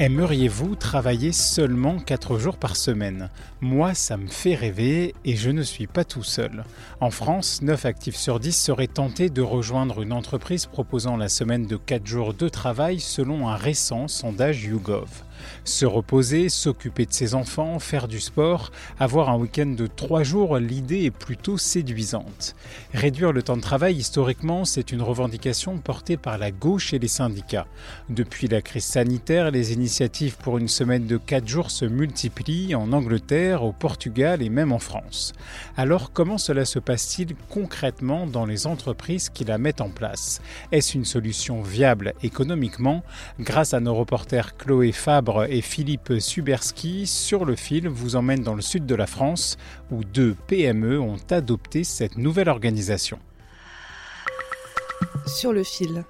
Aimeriez-vous travailler seulement 4 jours par semaine? Moi, ça me fait rêver et je ne suis pas tout seul. En France, 9 actifs sur 10 seraient tentés de rejoindre une entreprise proposant la semaine de 4 jours de travail selon un récent sondage YouGov. Se reposer, s'occuper de ses enfants, faire du sport, avoir un week-end de 3 jours, l'idée est plutôt séduisante. Réduire le temps de travail, historiquement, c'est une revendication portée par la gauche et les syndicats. Depuis la crise sanitaire, les initiatives pour une semaine de 4 jours se multiplient en Angleterre, au Portugal et même en France. Alors comment cela se passe-t-il concrètement dans les entreprises qui la mettent en place? Est-ce une solution viable économiquement? Grâce à nos reporters Chloé Fabre et Philippe Suberski, sur le fil, vous emmène dans le sud de la France où deux PME ont adopté cette nouvelle organisation. Sur le fil.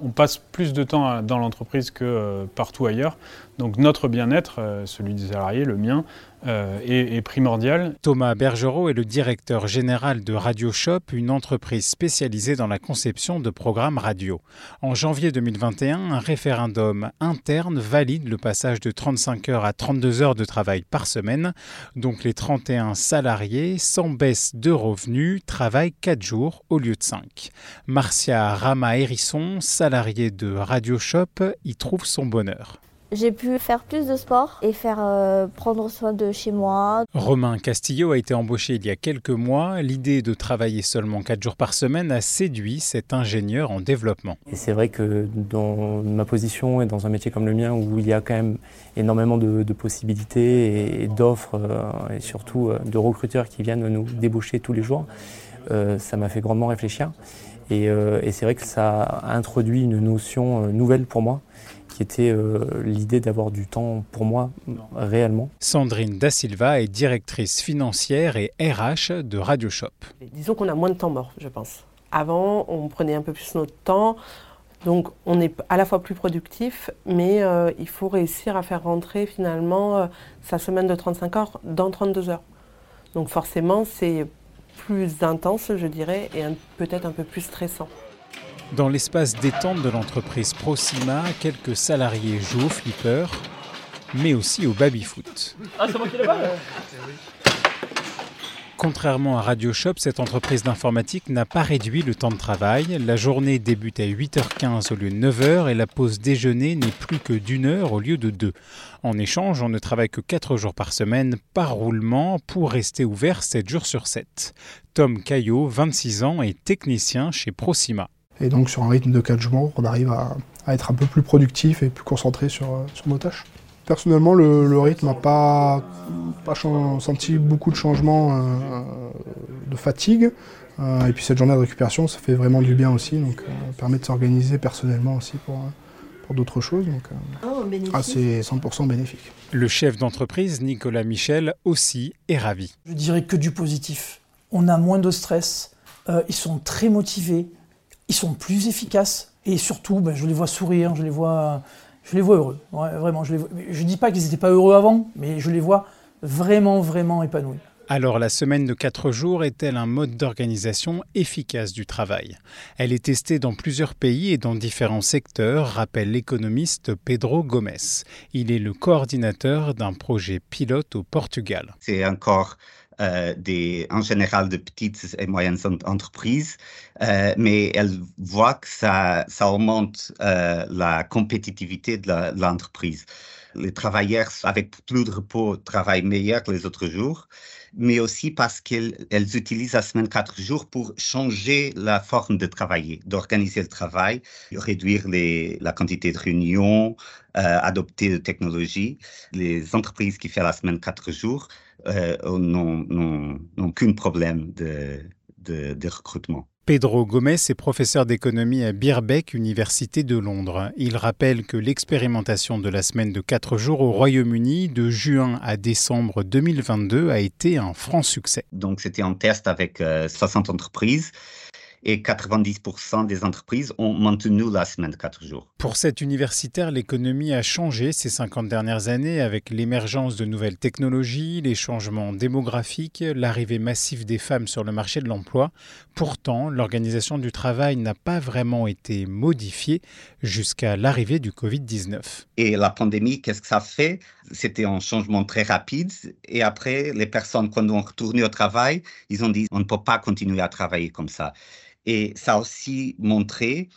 On passe plus de temps dans l'entreprise que euh, partout ailleurs. Donc notre bien-être, euh, celui des salariés, le mien, euh, est, est, primordial. Thomas Bergerot est le directeur général de Radio Shop, une entreprise spécialisée dans la conception de programmes radio. En janvier 2021, un référendum interne valide le passage de 35 heures à 32 heures de travail par semaine. Donc les 31 salariés, sans baisse de revenus, travaillent 4 jours au lieu de 5. Marcia Rama-Hérisson, salariée de Radio Shop, y trouve son bonheur. J'ai pu faire plus de sport et faire euh, prendre soin de chez moi. Romain Castillo a été embauché il y a quelques mois. L'idée de travailler seulement 4 jours par semaine a séduit cet ingénieur en développement. Et c'est vrai que dans ma position et dans un métier comme le mien où il y a quand même énormément de, de possibilités et d'offres euh, et surtout euh, de recruteurs qui viennent nous débaucher tous les jours, euh, ça m'a fait grandement réfléchir. Et, euh, et c'est vrai que ça a introduit une notion nouvelle pour moi qui était euh, l'idée d'avoir du temps pour moi réellement. Sandrine Da Silva est directrice financière et RH de Radio Shop. Disons qu'on a moins de temps mort, je pense. Avant, on prenait un peu plus notre temps, donc on est à la fois plus productif, mais euh, il faut réussir à faire rentrer finalement euh, sa semaine de 35 heures dans 32 heures. Donc forcément, c'est plus intense, je dirais, et peut-être un peu plus stressant. Dans l'espace détente de l'entreprise Proxima, quelques salariés jouent au flipper, mais aussi au baby-foot. Ah, c'est moi qui l'ai pas Contrairement à Radio Shop, cette entreprise d'informatique n'a pas réduit le temps de travail. La journée débute à 8h15 au lieu de 9h et la pause déjeuner n'est plus que d'une heure au lieu de deux. En échange, on ne travaille que 4 jours par semaine par roulement pour rester ouvert 7 jours sur 7. Tom Caillot, 26 ans, est technicien chez Proxima. Et donc sur un rythme de 4 jours, on arrive à, à être un peu plus productif et plus concentré sur, sur nos tâches. Personnellement, le, le rythme n'a pas, pas senti beaucoup de changements euh, de fatigue. Euh, et puis cette journée de récupération, ça fait vraiment du bien aussi. Donc, euh, permet de s'organiser personnellement aussi pour, pour d'autres choses. Donc, oh, ah, c'est 100% bénéfique. Le chef d'entreprise, Nicolas Michel, aussi est ravi. Je dirais que du positif. On a moins de stress. Euh, ils sont très motivés. Ils sont plus efficaces. Et surtout, ben, je les vois sourire, je les vois je les vois heureux. Ouais, vraiment, je ne dis pas qu'ils n'étaient pas heureux avant, mais je les vois vraiment, vraiment épanouis. Alors la semaine de 4 jours est-elle un mode d'organisation efficace du travail? Elle est testée dans plusieurs pays et dans différents secteurs, rappelle l'économiste Pedro Gomes. Il est le coordinateur d'un projet pilote au Portugal. C'est encore euh, en général de petites et moyennes entreprises, euh, mais elles voient que ça, ça augmente euh, la compétitivité de l'entreprise. Les travailleurs avec plus de repos travaillent meilleur que les autres jours, mais aussi parce qu'elles utilisent la semaine quatre jours pour changer la forme de travailler, d'organiser le travail, réduire la quantité de réunions, euh, adopter des technologies. Les entreprises qui font la semaine quatre jours euh, n'ont qu'un problème de, de, de recrutement. Pedro Gomez est professeur d'économie à Birbeck, Université de Londres. Il rappelle que l'expérimentation de la semaine de 4 jours au Royaume-Uni de juin à décembre 2022 a été un franc succès. Donc c'était un test avec 60 euh, entreprises et 90% des entreprises ont maintenu la semaine de 4 jours. Pour cet universitaire, l'économie a changé ces 50 dernières années avec l'émergence de nouvelles technologies, les changements démographiques, l'arrivée massive des femmes sur le marché de l'emploi. Pourtant, l'organisation du travail n'a pas vraiment été modifiée jusqu'à l'arrivée du Covid-19. Et la pandémie, qu'est-ce que ça fait? C'était un changement très rapide. Et après, les personnes, quand on retourné au travail, ils ont dit on ne peut pas continuer à travailler comme ça. Et ça a aussi montré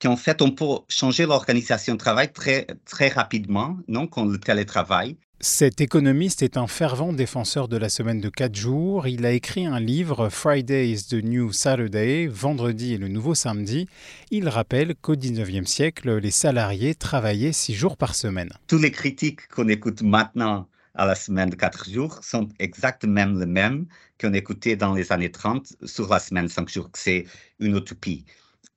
qu'en fait, on peut changer l'organisation de travail très, très rapidement, non, quand le télétravail. Cet économiste est un fervent défenseur de la semaine de quatre jours. Il a écrit un livre, Friday is the New Saturday, Vendredi est le nouveau samedi. Il rappelle qu'au 19e siècle, les salariés travaillaient six jours par semaine. Tous les critiques qu'on écoute maintenant à la semaine de quatre jours sont exactement les mêmes qu'on écoutait dans les années 30 sur la semaine de cinq jours, que c'est une utopie,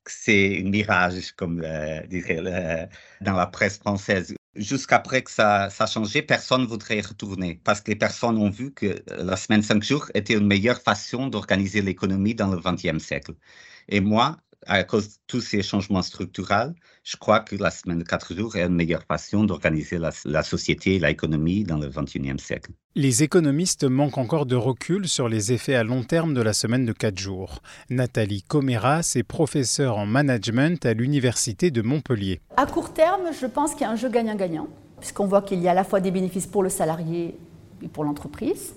que c'est un mirage, comme euh, dirait dans la presse française. Jusqu'après que ça, a changé, personne ne voudrait y retourner parce que les personnes ont vu que la semaine de cinq jours était une meilleure façon d'organiser l'économie dans le XXe siècle. Et moi, à cause de tous ces changements structurels, je crois que la semaine de quatre jours est une meilleure façon d'organiser la, société et l'économie dans le XXIe siècle. Les économistes manquent encore de recul sur les effets à long terme de la semaine de quatre jours. Nathalie Comeras est professeure en management à l'Université de Montpellier. À court terme, je pense qu'il y a un jeu gagnant-gagnant, puisqu'on voit qu'il y a à la fois des bénéfices pour le salarié et pour l'entreprise.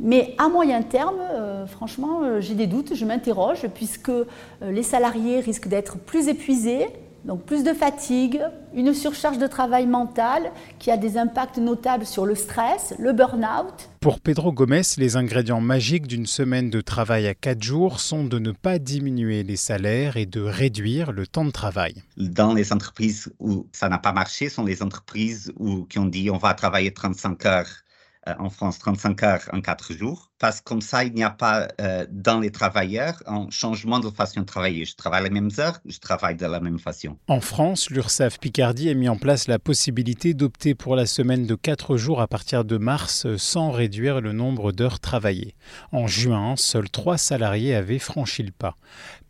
Mais à moyen terme, euh, franchement, euh, j'ai des doutes, je m'interroge, puisque euh, les salariés risquent d'être plus épuisés, donc plus de fatigue, une surcharge de travail mental qui a des impacts notables sur le stress, le burn-out. Pour Pedro Gomez, les ingrédients magiques d'une semaine de travail à 4 jours sont de ne pas diminuer les salaires et de réduire le temps de travail. Dans les entreprises où ça n'a pas marché, sont les entreprises où, qui ont dit on va travailler 35 heures en France 35 heures en 4 jours, parce que comme ça, il n'y a pas euh, dans les travailleurs un changement de façon de travailler. Je travaille les mêmes heures, je travaille de la même façon. En France, l'URSSAF Picardie a mis en place la possibilité d'opter pour la semaine de 4 jours à partir de mars sans réduire le nombre d'heures travaillées. En juin, seuls 3 salariés avaient franchi le pas.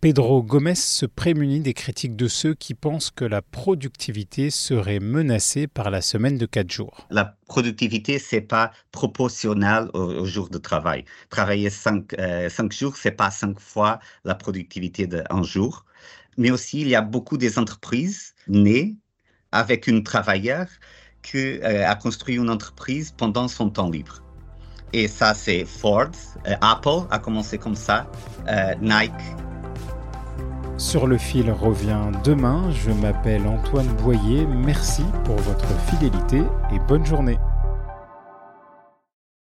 Pedro Gomez se prémunit des critiques de ceux qui pensent que la productivité serait menacée par la semaine de 4 jours. La productivité, c'est pas proportionnel au, jour de travail. Travailler 5 euh, jours, c'est pas 5 fois la productivité d'un jour. Mais aussi, il y a beaucoup des entreprises nées avec une travailleur qui euh, a construit une entreprise pendant son temps libre. Et ça, c'est Ford, euh, Apple a commencé comme ça, Nike sur le fil revient demain. Je m'appelle Antoine Boyer. Merci pour votre fidélité et bonne journée.